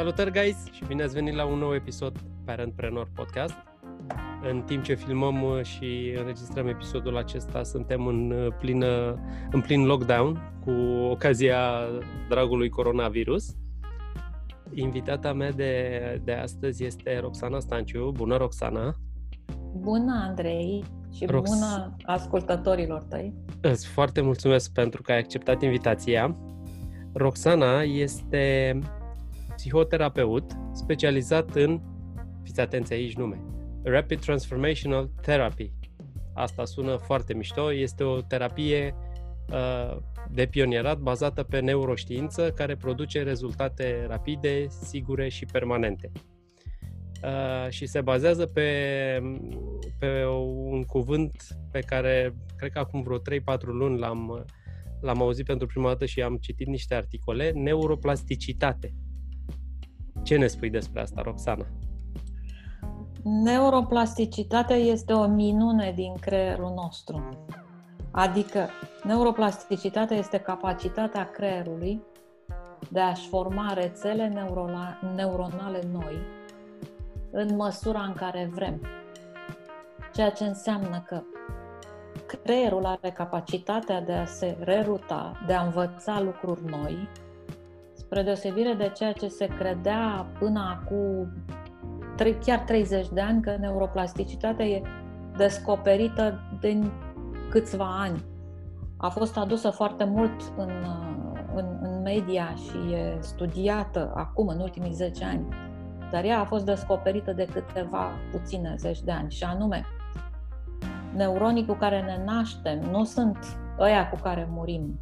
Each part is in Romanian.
Salutări, guys, și bine ați venit la un nou episod Parentpreneur Podcast. În timp ce filmăm uh, și înregistrăm episodul acesta, suntem în, uh, plină, în plin lockdown cu ocazia dragului coronavirus. Invitata mea de, de astăzi este Roxana Stanciu. Bună, Roxana! Bună, Andrei! Și Rox... bună ascultătorilor tăi! Îți foarte mulțumesc pentru că ai acceptat invitația. Roxana este psihoterapeut specializat în, fiți atenți aici nume, Rapid Transformational Therapy. Asta sună foarte mișto, este o terapie uh, de pionierat bazată pe neuroștiință care produce rezultate rapide, sigure și permanente. Uh, și se bazează pe, pe un cuvânt pe care cred că acum vreo 3-4 luni l-am, l-am auzit pentru prima dată și am citit niște articole, neuroplasticitate. Ce ne spui despre asta, Roxana? Neuroplasticitatea este o minune din creierul nostru. Adică, neuroplasticitatea este capacitatea creierului de a-și forma rețele neuronale noi în măsura în care vrem. Ceea ce înseamnă că creierul are capacitatea de a se reruta, de a învăța lucruri noi, spre deosebire de ceea ce se credea până acum chiar 30 de ani, că neuroplasticitatea e descoperită din câțiva ani. A fost adusă foarte mult în, în, în media și e studiată acum, în ultimii 10 ani, dar ea a fost descoperită de câteva puține zeci de ani, și anume, neuronii cu care ne naștem nu sunt ăia cu care murim,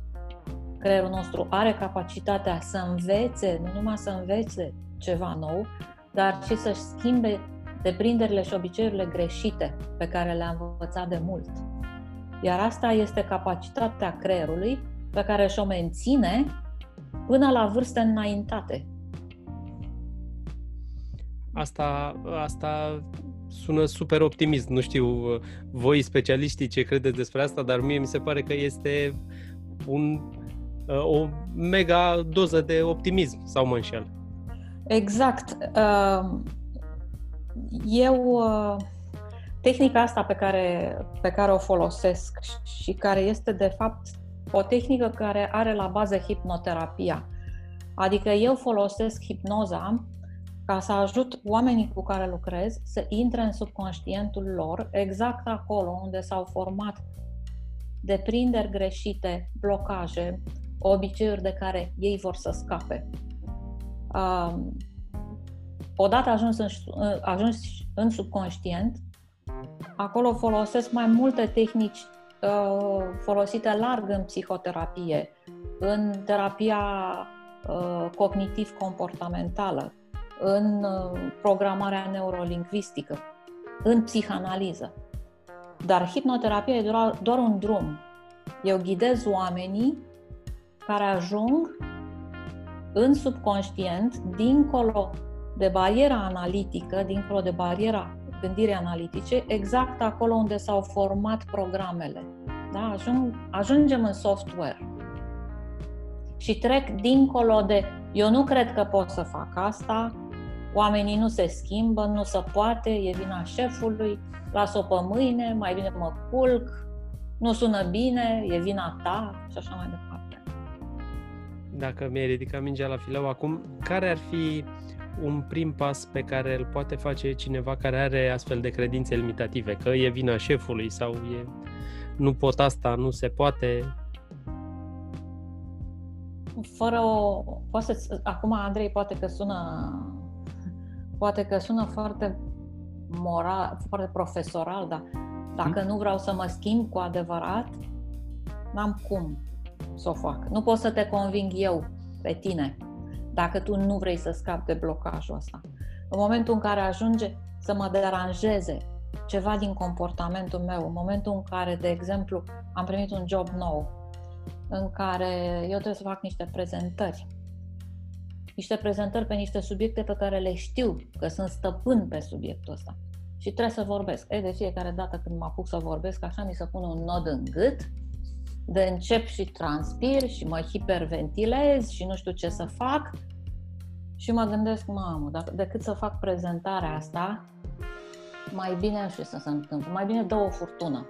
creierul nostru are capacitatea să învețe, nu numai să învețe ceva nou, dar și să-și schimbe deprinderile și obiceiurile greșite pe care le-a învățat de mult. Iar asta este capacitatea creierului pe care și-o menține până la vârste înaintate. Asta, asta sună super optimist. Nu știu voi specialiștii ce credeți despre asta, dar mie mi se pare că este un Uh, o mega doză de optimism, sau mă înșel? Exact. Uh, eu, uh, tehnica asta pe care, pe care o folosesc și care este, de fapt, o tehnică care are la bază hipnoterapia. Adică eu folosesc hipnoza ca să ajut oamenii cu care lucrez să intre în subconștientul lor, exact acolo unde s-au format deprinderi greșite, blocaje, obiceiuri de care ei vor să scape. Um, odată ajuns în, ajuns în subconștient, acolo folosesc mai multe tehnici uh, folosite larg în psihoterapie, în terapia uh, cognitiv-comportamentală, în uh, programarea neurolingvistică, în psihanaliză. Dar hipnoterapia e doar, doar un drum. Eu ghidez oamenii care ajung în subconștient, dincolo de bariera analitică, dincolo de bariera gândirii analitice, exact acolo unde s-au format programele. Da? Ajung, ajungem în software. Și trec dincolo de eu nu cred că pot să fac asta, oamenii nu se schimbă, nu se poate, e vina șefului, las-o pe mâine, mai bine mă culc, nu sună bine, e vina ta și așa mai departe dacă mi-ai ridicat mingea la fileu acum, care ar fi un prim pas pe care îl poate face cineva care are astfel de credințe limitative, că e vina șefului sau e nu pot asta, nu se poate? Fără o... Poate să, acum, Andrei, poate că sună poate că sună foarte moral, foarte profesoral, dar dacă nu vreau să mă schimb cu adevărat, n-am cum să o fac. Nu pot să te conving eu pe tine dacă tu nu vrei să scapi de blocajul ăsta. În momentul în care ajunge să mă deranjeze ceva din comportamentul meu, în momentul în care, de exemplu, am primit un job nou, în care eu trebuie să fac niște prezentări, niște prezentări pe niște subiecte pe care le știu că sunt stăpân pe subiectul ăsta și trebuie să vorbesc. E, de fiecare dată când mă apuc să vorbesc, așa mi se pune un nod în gât de încep și transpir și mă hiperventilez și nu știu ce să fac Și mă gândesc, mamă, dacă, decât să fac prezentarea asta, mai bine, și să se întâmplă, mai bine dă o furtună.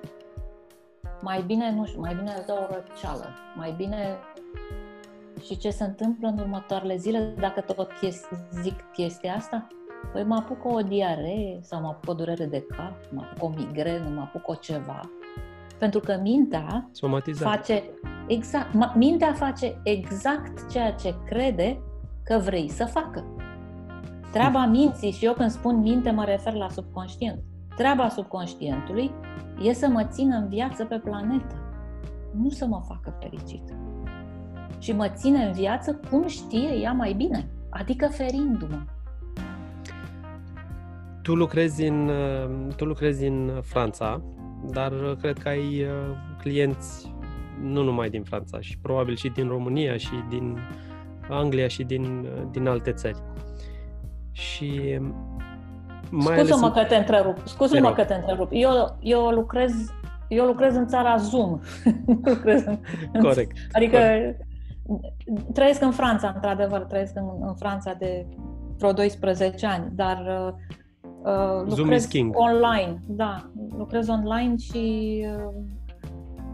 Mai bine, nu știu, mai bine dă o răceală. Mai bine și ce se întâmplă în următoarele zile dacă tot chesti, zic chestia asta? Păi mă apuc o diaree sau mă apuc o durere de cap, mă apuc o migrenă, mă apuc o ceva. Pentru că mintea Somatizat. face exact, mintea face exact ceea ce crede că vrei să facă. Treaba minții, și eu când spun minte mă refer la subconștient, treaba subconștientului e să mă țină în viață pe planetă, nu să mă facă fericit. Și mă ține în viață cum știe ea mai bine, adică ferindu-mă. Tu lucrezi în, tu lucrezi în Franța, dar cred că ai uh, clienți nu numai din Franța, și probabil și din România și din Anglia și din, din alte țări. Și mai Scuză-mă în... că te întrerup. Scuză-mă că te întrerup. Eu, eu lucrez eu lucrez în țara Zoom. lucrez în, Corect. Adică Corect. trăiesc în Franța, într-adevăr, trăiesc în, în Franța de vreo 12 ani, dar uh, lucrez Zoom is king. online. Da, lucrez online și uh,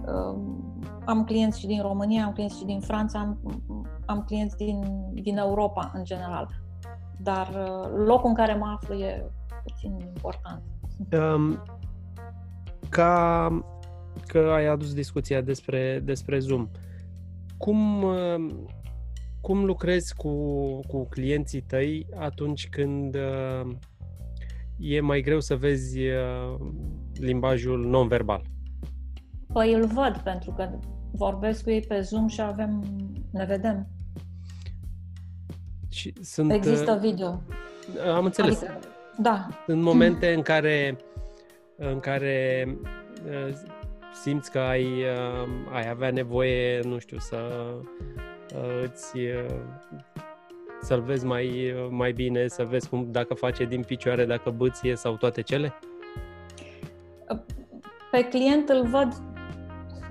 uh, am clienți și din România, am clienți și din Franța, am, am clienți din, din Europa în general. Dar uh, locul în care mă aflu e puțin important. Um, ca că ai adus discuția despre, despre Zoom, cum, uh, cum lucrezi cu, cu clienții tăi atunci când uh, e mai greu să vezi limbajul non-verbal? Păi îl văd, pentru că vorbesc cu ei pe Zoom și avem, ne vedem. Și sunt, Există uh, video. Am înțeles. Adică, da. Sunt momente în care în care uh, simți că ai, uh, ai avea nevoie, nu știu, să îți să-l vezi mai, mai bine, să vezi cum, dacă face din picioare, dacă bâție sau toate cele? Pe client îl văd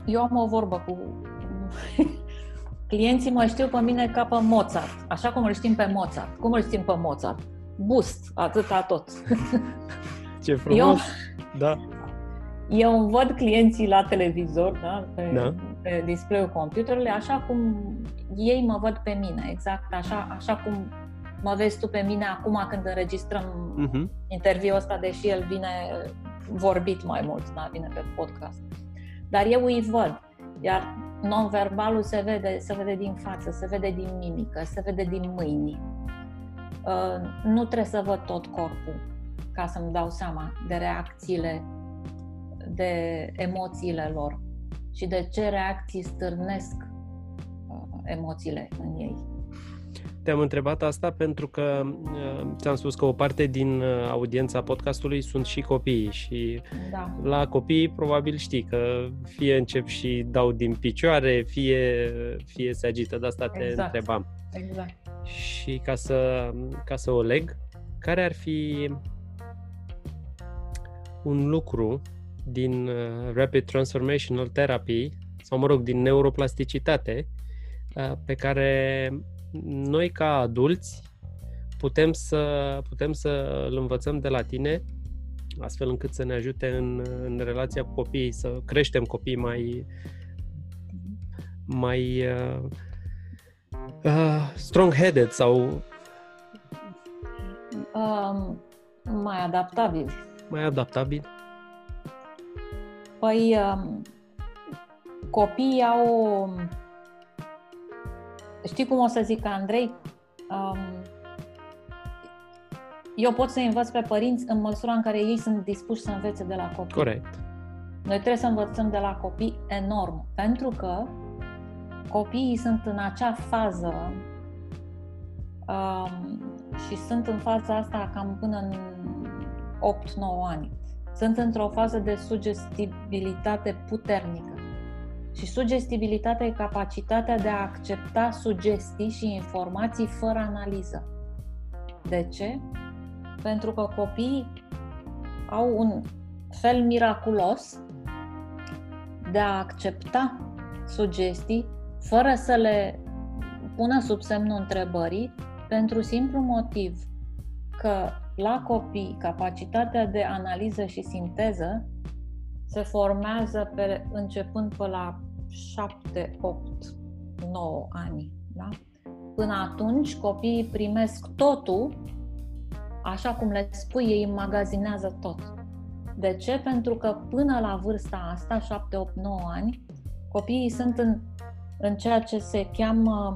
eu am o vorbă cu clienții mă știu pe mine ca pe Mozart, așa cum îl știm pe Mozart. Cum îl știm pe Mozart? Bust, atâta tot. Ce frumos! Eu, da. Eu îmi văd clienții la televizor, da, pe, da. pe display-ul computerului, așa cum ei mă văd pe mine, exact așa, așa cum mă vezi tu pe mine acum când înregistrăm uh-huh. interviul ăsta, deși el vine vorbit mai mult, da, vine pe podcast. Dar eu îi văd. Iar non-verbalul se vede, se vede din față, se vede din mimică, se vede din mâini. Uh, nu trebuie să văd tot corpul ca să-mi dau seama de reacțiile, de emoțiile lor și de ce reacții stârnesc uh, emoțiile în ei. Te-am întrebat asta pentru că uh, ți-am spus că o parte din uh, audiența podcastului sunt și copii și da. la copii probabil știi că fie încep și dau din picioare, fie, fie se agită, de asta te exact. întrebam. Exact. Și ca să, ca să o leg, care ar fi un lucru din uh, Rapid Transformational Therapy, sau mă rog, din neuroplasticitate, pe care noi ca adulți putem să, putem să îl învățăm de la tine astfel încât să ne ajute în, în relația cu copiii, să creștem copii mai mai uh, uh, strong-headed sau um, mai adaptabil. Mai adaptabil? Păi um, copiii au Știi cum o să zic, Andrei? Um, eu pot să învăț pe părinți în măsura în care ei sunt dispuși să învețe de la copii. Corect. Noi trebuie să învățăm de la copii enorm, pentru că copiii sunt în acea fază um, și sunt în faza asta cam până în 8-9 ani. Sunt într-o fază de sugestibilitate puternică. Și sugestibilitatea e capacitatea de a accepta sugestii și informații fără analiză. De ce? Pentru că copiii au un fel miraculos de a accepta sugestii fără să le pună sub semnul întrebării, Pentru simplu motiv că la copii capacitatea de analiză și sinteză se formează pe, începând pe la 7, 8, 9 ani. Da? Până atunci, copiii primesc totul, așa cum le spui, ei înmagazinează tot. De ce? Pentru că până la vârsta asta, 7, 8, 9 ani, copiii sunt în, în ceea ce se cheamă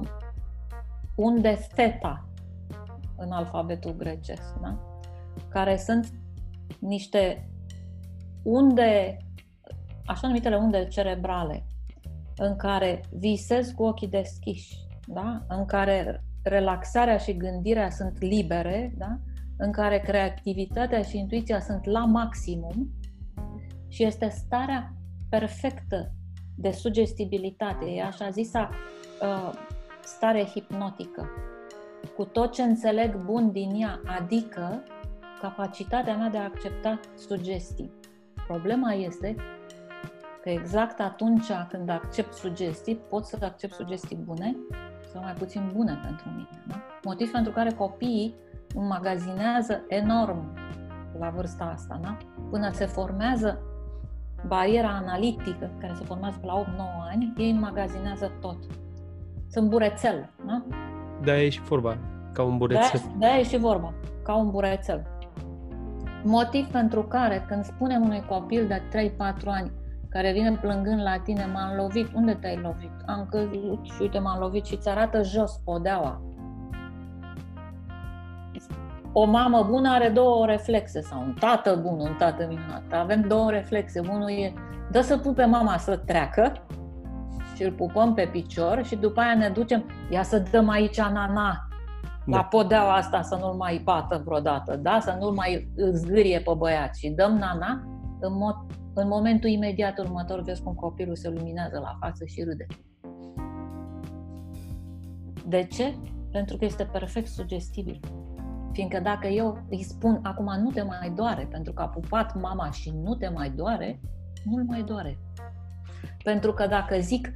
unde theta în alfabetul grecesc, da? Care sunt niște unde, așa numitele unde cerebrale, în care visezi cu ochii deschiși, da? în care relaxarea și gândirea sunt libere, da? în care creativitatea și intuiția sunt la maximum și este starea perfectă de sugestibilitate, e așa zisa uh, stare hipnotică, cu tot ce înțeleg bun din ea, adică capacitatea mea de a accepta sugestii. Problema este că exact atunci când accept sugestii, pot să accept sugestii bune sau mai puțin bune pentru mine. Da? Motiv pentru care copiii înmagazinează enorm la vârsta asta, da? până se formează bariera analitică, care se formează la 8-9 ani, ei înmagazinează tot. Sunt burețel, da? Da, e și vorba, ca un burețel. Da, da, e și vorba, ca un burețel. Motiv pentru care, când spunem unui copil de 3-4 ani, care vine plângând la tine, m-am lovit, unde te-ai lovit? Am căzut și uite m-am lovit și îți arată jos podeaua. O mamă bună are două reflexe sau un tată bun, un tată minunat. Avem două reflexe. Unul e dă să pupe mama să treacă și îl pupăm pe picior și după aia ne ducem, ia să dăm aici nana da. la podeaua asta să nu-l mai bată vreodată, da? să nu-l mai zgârie pe băiat și dăm nana în mod în momentul imediat următor vezi cum copilul se luminează la față și râde. De ce? Pentru că este perfect sugestibil. Fiindcă dacă eu îi spun acum nu te mai doare, pentru că a pupat mama și nu te mai doare, nu-l mai doare. Pentru că dacă zic,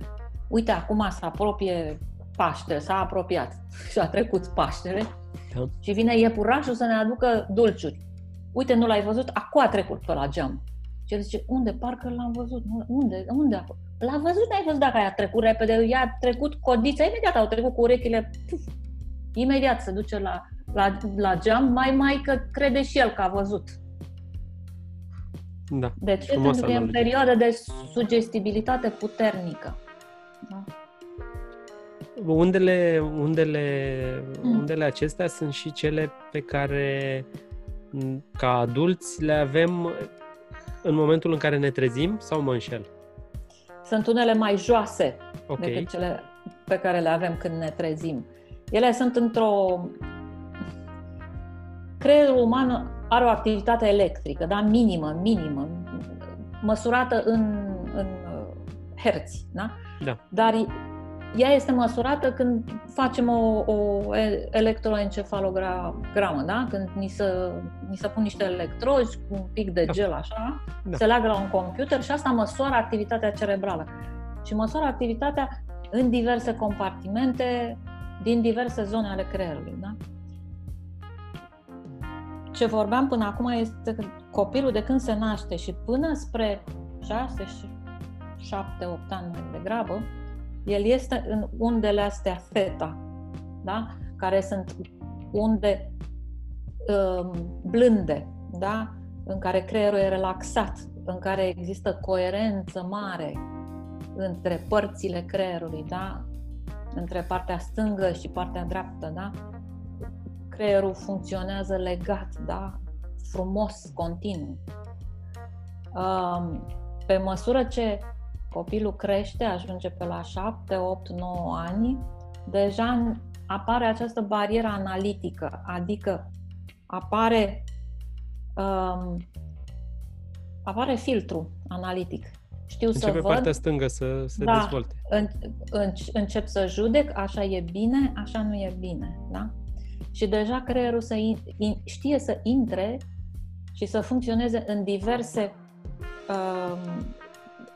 uite, acum se apropie Paște, s-a apropiat și a trecut Paștele da. și vine iepurașul să ne aducă dulciuri. Uite, nu l-ai văzut? Acum a trecut pe la geam. Și el zice, unde? Parcă l-am văzut. Unde? Unde a fost? L-a văzut, n-ai văzut dacă a trecut repede. Ea a trecut codița, imediat au trecut cu urechile, puf, imediat se duce la, la, la geam, mai mai că crede și el că a văzut. Da. De ce? Pentru că e în perioadă de sugestibilitate puternică. Da? Undele, undele, mm. undele acestea sunt și cele pe care ca adulți le avem în momentul în care ne trezim sau mă înșel? Sunt unele mai joase okay. decât cele pe care le avem când ne trezim. Ele sunt într-o... Creierul uman are o activitate electrică, da? minimă, minimă, măsurată în, în herți, da? da. Dar ea este măsurată când facem o, o electroencefalogramă, da? Când ni se, ni se pun niște electrozi cu un pic de da. gel așa, da. se leagă la un computer și asta măsoară activitatea cerebrală. Și măsoară activitatea în diverse compartimente, din diverse zone ale creierului, da? Ce vorbeam până acum este că copilul de când se naște și până spre 6 și 7-8 ani mai degrabă, el este în undele astea theta, da? care sunt unde um, blânde, da? în care creierul e relaxat, în care există coerență mare între părțile creierului, da? între partea stângă și partea dreaptă. Da? Creierul funcționează legat, da? frumos, continuu. Um, pe măsură ce copilul crește, ajunge pe la 7, 8, 9 ani, deja apare această barieră analitică, adică apare um, apare filtru analitic. Știu Începe să văd. partea stângă să se da, dezvolte. În, în, încep să judec, așa e bine, așa nu e bine. Da? Și deja creierul să in, in, știe să intre și să funcționeze în diverse um,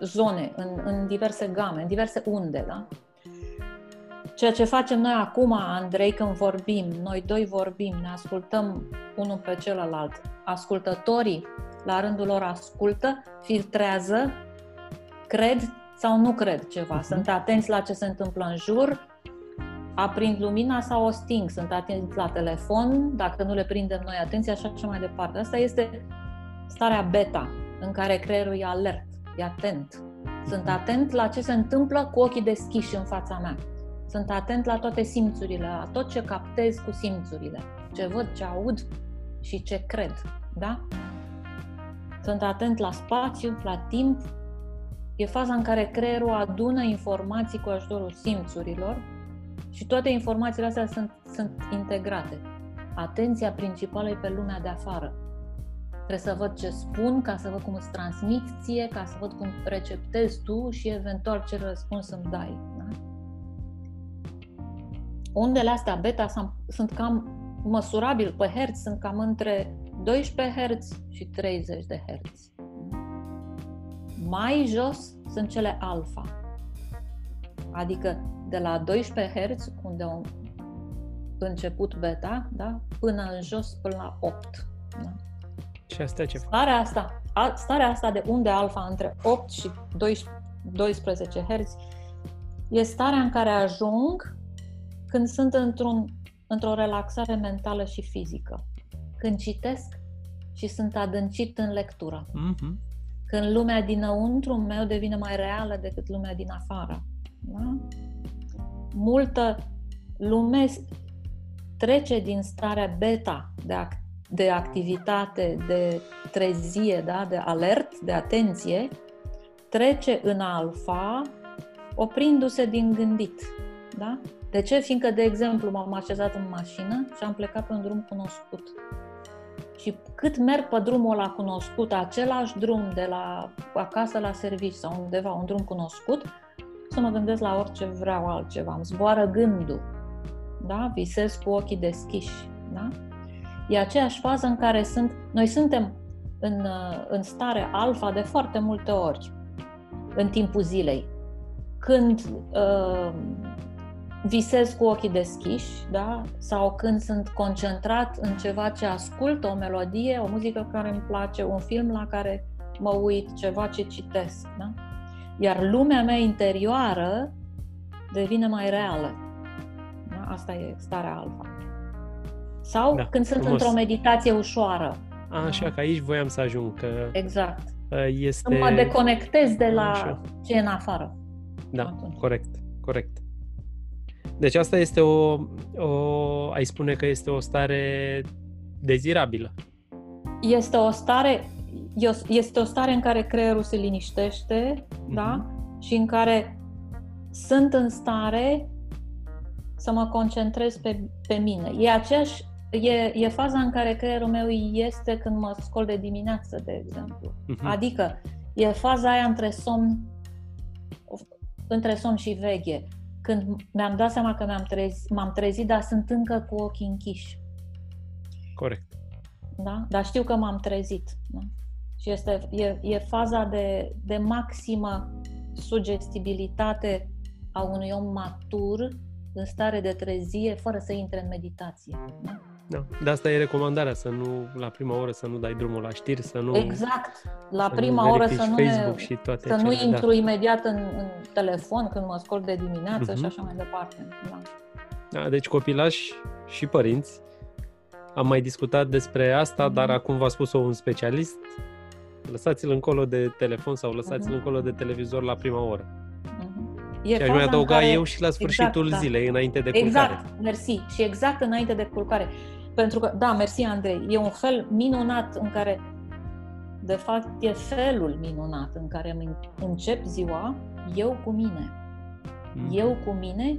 zone, în, în diverse game, în diverse unde, da? ceea ce facem noi acum, Andrei, când vorbim, noi doi vorbim, ne ascultăm unul pe celălalt. Ascultătorii, la rândul lor, ascultă, filtrează, cred sau nu cred ceva. Uh-huh. Sunt atenți la ce se întâmplă în jur, aprind lumina sau o sting, sunt atenți la telefon, dacă nu le prindem noi atenția și așa mai departe. Asta este starea beta, în care creierul e alert, e atent. Sunt atent la ce se întâmplă cu ochii deschiși în fața mea. Sunt atent la toate simțurile, la tot ce captez cu simțurile. Ce văd, ce aud și ce cred. Da? Sunt atent la spațiu, la timp. E faza în care creierul adună informații cu ajutorul simțurilor și toate informațiile astea sunt, sunt integrate. Atenția principală e pe lumea de afară. Trebuie să văd ce spun, ca să văd cum îți transmit ție, ca să văd cum receptezi tu și eventual ce răspuns îmi dai. Da? Undele astea beta sunt cam măsurabil pe herți, sunt cam între 12 Hz și 30 de Hz. Mai jos sunt cele alfa, adică de la 12 Hz, unde au început beta, da, până în jos, până la 8. Da. Și asta ce starea asta, a, starea asta de unde alfa între 8 și 12 Hz e starea în care ajung când sunt într-un, într-o relaxare mentală și fizică. Când citesc și sunt adâncit în lectură. Mm-hmm. Când lumea dinăuntru meu devine mai reală decât lumea din afară. Da? Multă lume trece din starea beta de, act- de activitate, de trezie, da? de alert, de atenție, trece în alfa, oprindu-se din gândit. Da? De ce? Fiindcă, de exemplu, m-am așezat în mașină și am plecat pe un drum cunoscut. Și cât merg pe drumul ăla cunoscut, același drum de la acasă la serviciu sau undeva, un drum cunoscut, să mă gândesc la orice vreau altceva. Îmi zboară gândul. Da? Visez cu ochii deschiși. Da? E aceeași fază în care sunt, noi suntem în, în stare alfa de foarte multe ori în timpul zilei. Când uh, visez cu ochii deschiși, da? sau când sunt concentrat în ceva ce ascult, o melodie, o muzică care îmi place, un film la care mă uit, ceva ce citesc. Da? Iar lumea mea interioară devine mai reală. Da? Asta e starea alfa. Sau da, când sunt frumos. într-o meditație ușoară. A, așa, da? că aici voiam să ajung. Că exact. Este... Să mă deconectez de la așa. ce e în afară. Da, atunci. corect, corect. Deci asta este o, o, ai spune că este o stare dezirabilă. Este o stare, este o stare în care creierul se liniștește, mm-hmm. da? Și în care sunt în stare să mă concentrez pe, pe mine. E aceeași, e, e faza în care creierul meu este când mă scol de dimineață, de exemplu. Mm-hmm. Adică e faza aia între somn, între somn și veche când mi-am dat seama că mi-am trezit, m-am trezit, dar sunt încă cu ochii închiși. Corect. Da? Dar știu că m-am trezit. Da? Și este, e, e faza de, de maximă sugestibilitate a unui om matur în stare de trezie, fără să intre în meditație. Da? Da. De asta e recomandarea, să nu, la prima oră, să nu dai drumul la știri, să nu... Exact. La prima oră să nu, Facebook și toate să nu cele, intru da. imediat în, în telefon când mă scol de dimineață uh-huh. și mhm. așa mai departe. Da. Da, deci copilași și părinți. Am mai discutat despre asta, uh-huh. dar acum v-a spus-o un specialist. Lăsați-l încolo de telefon sau lăsați-l uh-huh. încolo de televizor la prima oră. E și aș mai adăuga care... eu și la sfârșitul exact, da. zilei, înainte de culcare. Exact, mersi. Și exact înainte de culcare. Pentru că, da, mersi Andrei, e un fel minunat în care, de fapt, e felul minunat în care îmi încep ziua eu cu mine. Mm. Eu cu mine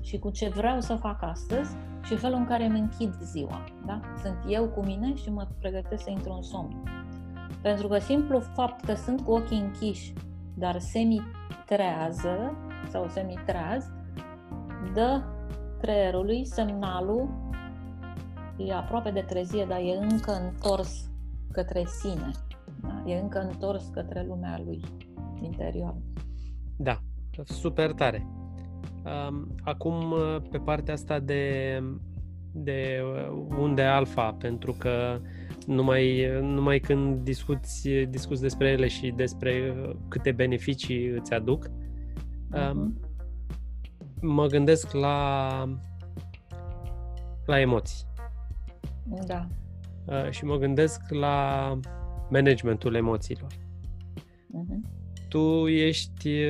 și cu ce vreau să fac astăzi și felul în care îmi închid ziua. Da? Sunt eu cu mine și mă pregătesc să intru în somn. Pentru că simplu fapt că sunt cu ochii închiși, dar semi-trează sau semi-treaz, dă creierului semnalul e aproape de trezie, dar e încă întors către sine. Da? E încă întors către lumea lui interior. Da, super tare. Um, acum, pe partea asta de, de unde alfa, pentru că numai, numai când discuți, discuți despre ele și despre câte beneficii îți aduc, uh-huh. mă gândesc la, la emoții. Da. Uh, și mă gândesc la managementul emoțiilor. Uh-huh. Tu ești,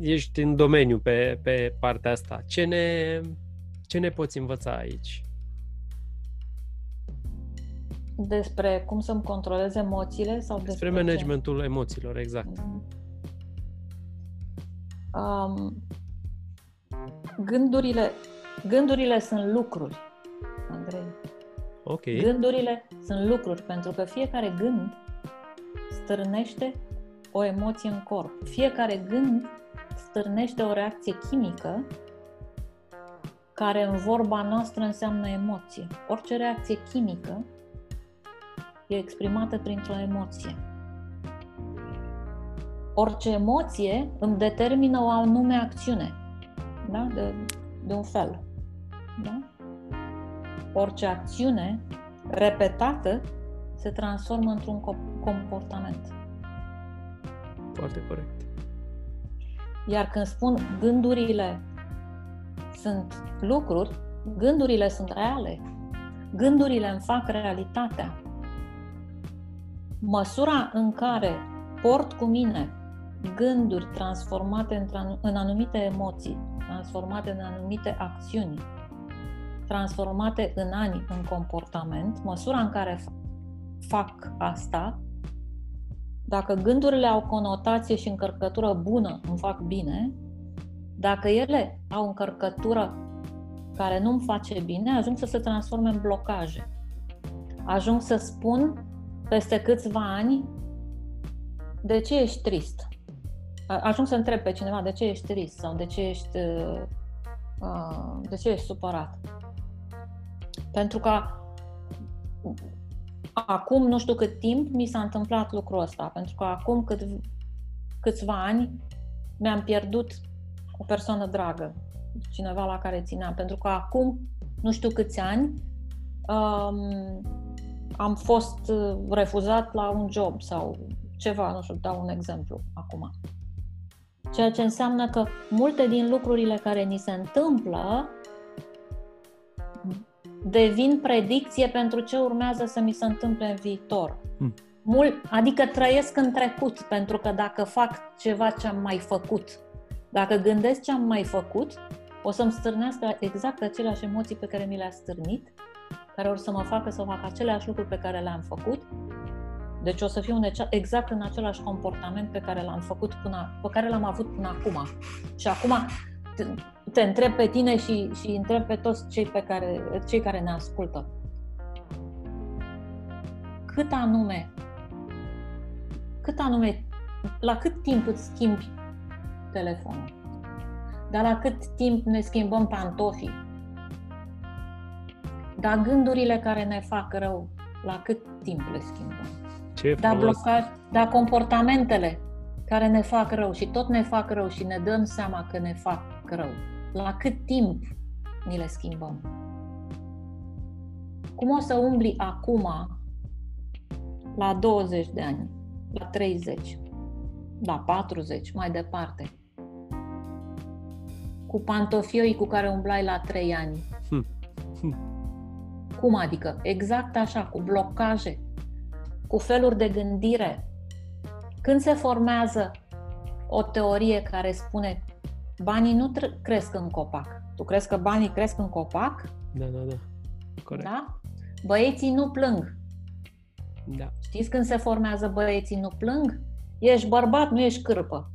ești în domeniu pe, pe partea asta. Ce ne, ce ne poți învăța aici? Despre cum să-mi controlez emoțiile? sau Despre, despre managementul ce? emoțiilor, exact. Uh-huh. Um, gândurile, gândurile sunt lucruri, Andrei. Ok. Gândurile sunt lucruri, pentru că fiecare gând stârnește o emoție în corp. Fiecare gând stârnește o reacție chimică care în vorba noastră înseamnă emoție. Orice reacție chimică e exprimată printr-o emoție. Orice emoție îmi determină o anume acțiune, da? de, de un fel. Da? Orice acțiune repetată se transformă într-un comportament. Foarte corect. Iar când spun gândurile sunt lucruri, gândurile sunt reale. Gândurile îmi fac realitatea. Măsura în care port cu mine gânduri transformate în anumite emoții, transformate în anumite acțiuni, transformate în ani în comportament, măsura în care fac asta, dacă gândurile au conotație și încărcătură bună, îmi fac bine, dacă ele au încărcătură care nu îmi face bine, ajung să se transforme în blocaje. Ajung să spun peste câțiva ani de ce ești trist. Ajung să întreb pe cineva de ce ești trist sau de ce ești, uh, uh, de ce ești supărat. Pentru că acum nu știu cât timp mi s-a întâmplat lucrul ăsta, pentru că acum cât, câțiva ani mi-am pierdut o persoană dragă, cineva la care țineam, pentru că acum nu știu câți ani um, am fost uh, refuzat la un job sau ceva, nu știu, dau un exemplu acum. Ceea ce înseamnă că multe din lucrurile care ni se întâmplă devin predicție pentru ce urmează să mi se întâmple în viitor. Hmm. Mult, adică trăiesc în trecut, pentru că dacă fac ceva ce am mai făcut, dacă gândesc ce am mai făcut, o să-mi stârnească exact aceleași emoții pe care mi le-a stârnit, care or să mă facă să fac aceleași lucruri pe care le-am făcut. Deci o să fiu exact în același comportament pe care l-am făcut până, pe care l-am avut până acum. Și acum te întreb pe tine și, și întreb pe toți cei, pe care, cei care ne ascultă. Cât anume, cât anume, la cât timp îți schimbi telefonul? Dar la cât timp ne schimbăm pantofii? Dar gândurile care ne fac rău, la cât timp le schimbăm? Ce dar, blocaj, dar comportamentele care ne fac rău și tot ne fac rău și ne dăm seama că ne fac rău. La cât timp ni le schimbăm? Cum o să umbli acum la 20 de ani, la 30, la 40, mai departe? Cu pantofioi cu care umblai la 3 ani. Hm. Hm. Cum adică? Exact așa, cu blocaje, cu feluri de gândire. Când se formează o teorie care spune banii nu tr- cresc în copac. Tu crezi că banii cresc în copac? Da, da, da. Corect. Da? Băieții nu plâng. Da. Știți când se formează băieții nu plâng? Ești bărbat, nu ești cârpă.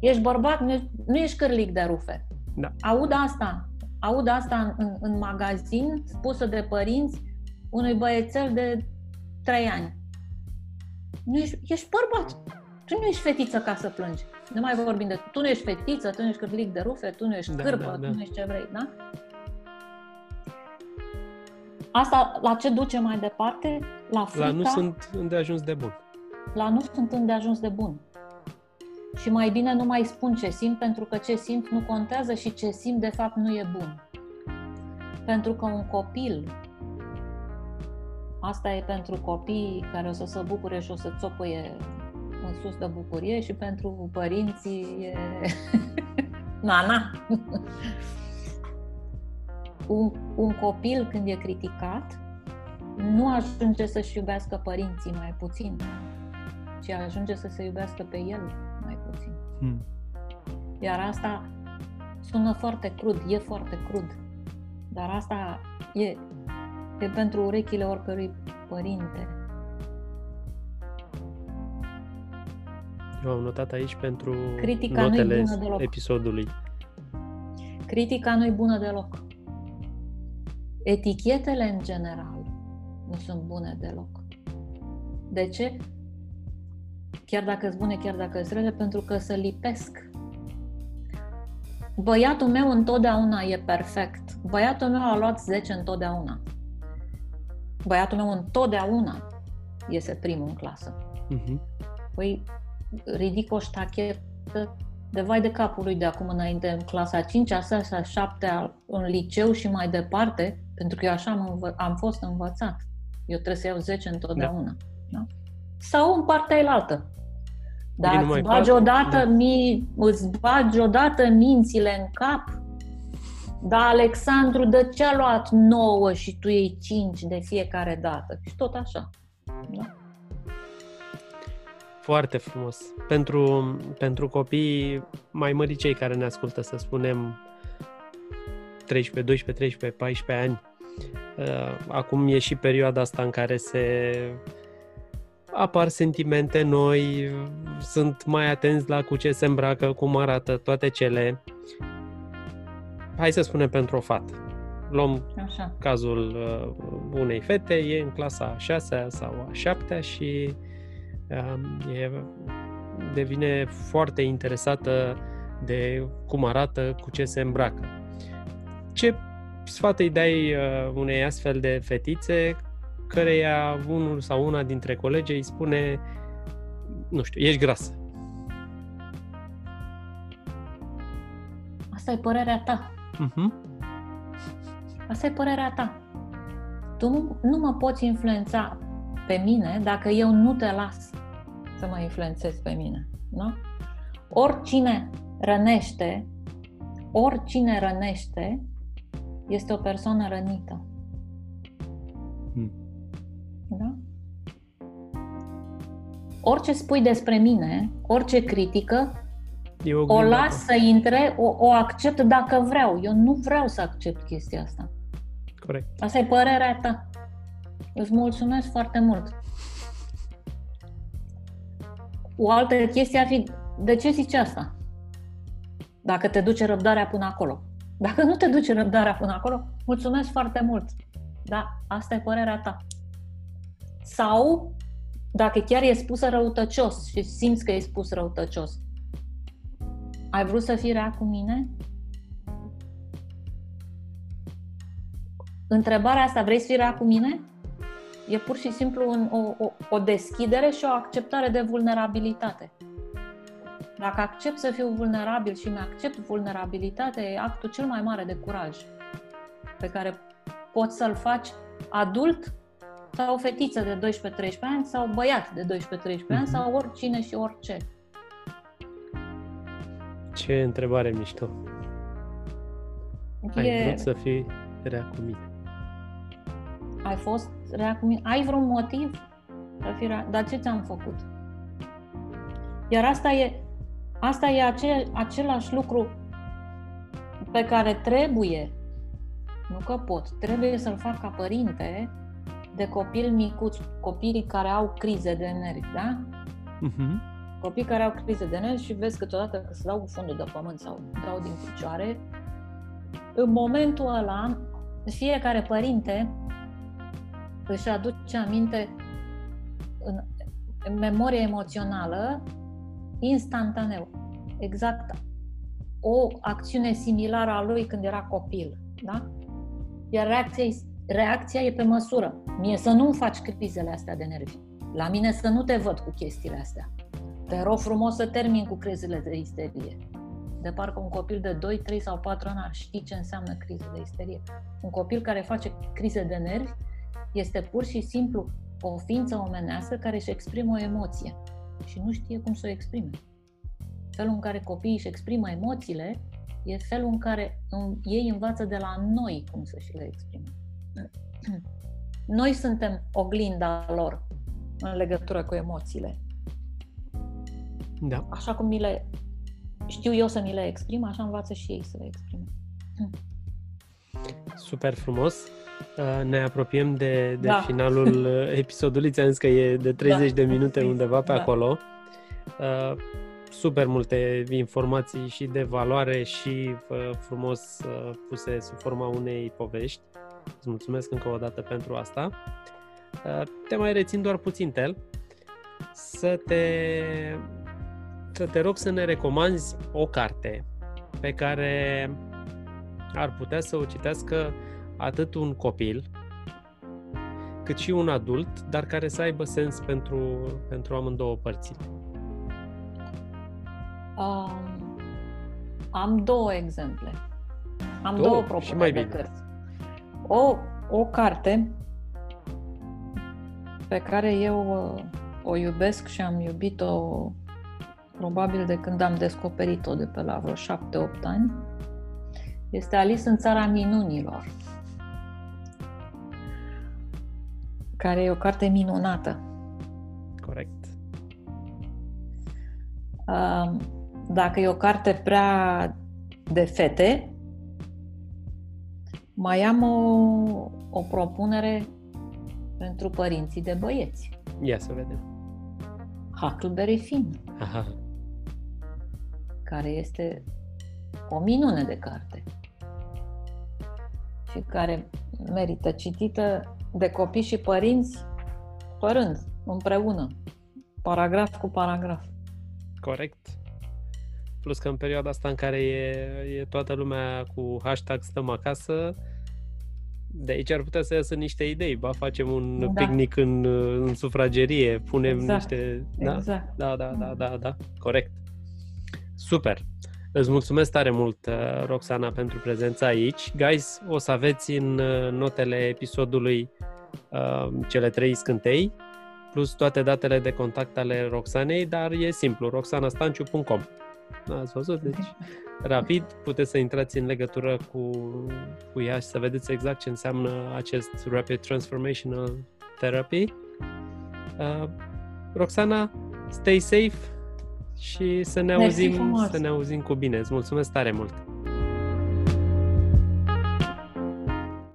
Ești bărbat, nu ești, nu ești cârlic de rufe. Da. Aud asta. Aud asta în, în, în magazin, spusă de părinți unui băiețel de 3 ani. Nu ești, ești bărbat. Tu nu ești fetiță ca să plângi. Nu mai vorbim de tu nu ești fetiță, tu nu ești cârlic de rufe, tu nu ești da, cârpă, da, da. tu nu ești ce vrei, da? Asta la ce duce mai departe? La frica. La nu sunt îndeajuns de bun. La nu sunt îndeajuns de bun. și mai bine nu mai spun ce simt pentru că ce simt nu contează și ce simt de fapt nu e bun. Pentru că un copil, asta e pentru copii care o să se bucure și o să țopăie în sus de bucurie și pentru părinții e... na, na. un, un copil când e criticat nu ajunge să-și iubească părinții mai puțin, ci ajunge să se iubească pe el mai puțin. Hmm. Iar asta sună foarte crud, e foarte crud, dar asta e, e pentru urechile oricărui părinte. Eu am notat aici pentru Critica notele episodului. Critica nu-i bună deloc. Etichetele în general nu sunt bune deloc. De ce? Chiar dacă sunt bune, chiar dacă sunt rele, pentru că să lipesc. Băiatul meu întotdeauna e perfect. Băiatul meu a luat 10 întotdeauna. Băiatul meu întotdeauna iese primul în clasă. Uh-huh. Păi, ridic o ștachetă de vai de capul lui de acum înainte, în clasa 5, a 6, a 7, în liceu și mai departe, pentru că eu așa am, învă- am fost învățat. Eu trebuie să iau 10 întotdeauna. Da. Da? Sau în partea elaltă. Dar îți bagi, odată, da. mi, îți bagi odată mințile în cap da, Alexandru, de ce a luat 9 și tu iei 5 de fiecare dată? Și tot așa. Da? Foarte frumos. Pentru, pentru copii mai mări cei care ne ascultă, să spunem 13, 12, 13, 14 ani, uh, acum e și perioada asta în care se apar sentimente noi, sunt mai atenți la cu ce se îmbracă, cum arată, toate cele. Hai să spunem pentru o fată. Luăm Așa. cazul uh, unei fete, e în clasa a 6 sau a 7 și e, devine foarte interesată de cum arată, cu ce se îmbracă. Ce sfat îi dai uh, unei astfel de fetițe căreia unul sau una dintre colegi îi spune nu știu, ești grasă. Asta e părerea ta. Uh-huh. Asta e părerea ta. Tu nu, nu mă poți influența pe mine dacă eu nu te las să mă influențezi pe mine. Nu? Oricine rănește, oricine rănește, este o persoană rănită. Hmm. Da? Orice spui despre mine, orice critică, o, o las să intre, o, o accept dacă vreau. Eu nu vreau să accept chestia asta. Corect. Asta e părerea ta. Îți mulțumesc foarte mult. O altă chestie ar fi, de ce zici asta? Dacă te duce răbdarea până acolo. Dacă nu te duce răbdarea până acolo, mulțumesc foarte mult. Da, asta e părerea ta. Sau, dacă chiar e spusă răutăcios și simți că e spus răutăcios, ai vrut să fii rea cu mine? Întrebarea asta, vrei să fii rea cu mine? E pur și simplu un, o, o, o deschidere și o acceptare de vulnerabilitate. Dacă accept să fiu vulnerabil și mi-accept vulnerabilitatea, e actul cel mai mare de curaj pe care poți să-l faci adult sau o fetiță de 12-13 ani sau băiat de 12-13 mm-hmm. ani mhm. sau oricine și orice. Ce întrebare mișto! E... Ai vrut să fii rea cu mine. Ai fost rea cu mine? Ai vreun motiv? Dar ce ți-am făcut? Iar asta e, asta e ace, același lucru pe care trebuie, nu că pot, trebuie să-l fac ca părinte de copil micuți, copiii care au crize de nervi, da? Uh-huh. Copii care au crize de nervi și vezi câteodată că se dau cu fundul de pământ sau dau din picioare. În momentul ăla, fiecare părinte își aduce aminte în, în memorie emoțională instantaneu, exact o acțiune similară a lui când era copil. Da? Iar reacția, reacția e pe măsură. Mie să nu faci crizele astea de nervi. La mine să nu te văd cu chestiile astea. te rog frumos să termin cu crizele de isterie. De parcă un copil de 2, 3 sau 4 ani ar ști ce înseamnă criză de isterie. Un copil care face crize de nervi este pur și simplu o ființă omenească care își exprimă o emoție și nu știe cum să o exprime. Felul în care copiii își exprimă emoțiile e felul în care ei învață de la noi cum să și le exprime. Noi suntem oglinda lor în legătură cu emoțiile. Da. Așa cum mi le știu eu să mi le exprim, așa învață și ei să le exprime. Super frumos. Uh, ne apropiem de, de da. finalul uh, episodului. Ți-am zis că e de 30 da. de minute undeva pe da. acolo. Uh, super multe informații și de valoare și frumos puse sub forma unei povești. Îți mulțumesc încă o dată pentru asta. Te mai rețin doar puțin, Tel, să te, să te rog să ne recomanzi o carte pe care ar putea să o citească atât un copil, cât și un adult, dar care să aibă sens pentru, pentru amândouă părțile. Um, am două exemple. Am două, două propuneri și mai bine. de cărți. O, o carte pe care eu uh, o iubesc și am iubit-o probabil de când am descoperit-o de pe la vreo șapte-opt ani, este Alice în țara minunilor, care e o carte minunată. Corect. Dacă e o carte prea de fete, mai am o, o propunere pentru părinții de băieți. Ia să vedem. Huckleberry Finn. Aha. Care este o minune de carte și care merită citită de copii și părinți părând, împreună, paragraf cu paragraf. Corect. Plus că în perioada asta în care e, e toată lumea cu hashtag stăm acasă, de aici ar putea să iasă niște idei. Ba, facem un da. picnic în, în sufragerie, punem exact. niște... Da? Exact. Da, da, da, da, da, corect. Super. Îți mulțumesc tare mult, uh, Roxana, pentru prezența aici. Guys, o să aveți în uh, notele episodului uh, cele trei scântei, plus toate datele de contact ale Roxanei, dar e simplu, roxanastanciu.com. Ați văzut? Deci, rapid, puteți să intrați în legătură cu, cu ea și să vedeți exact ce înseamnă acest Rapid Transformational Therapy. Uh, Roxana, stay safe și să ne auzim, să ne auzim cu bine. Îți mulțumesc tare mult!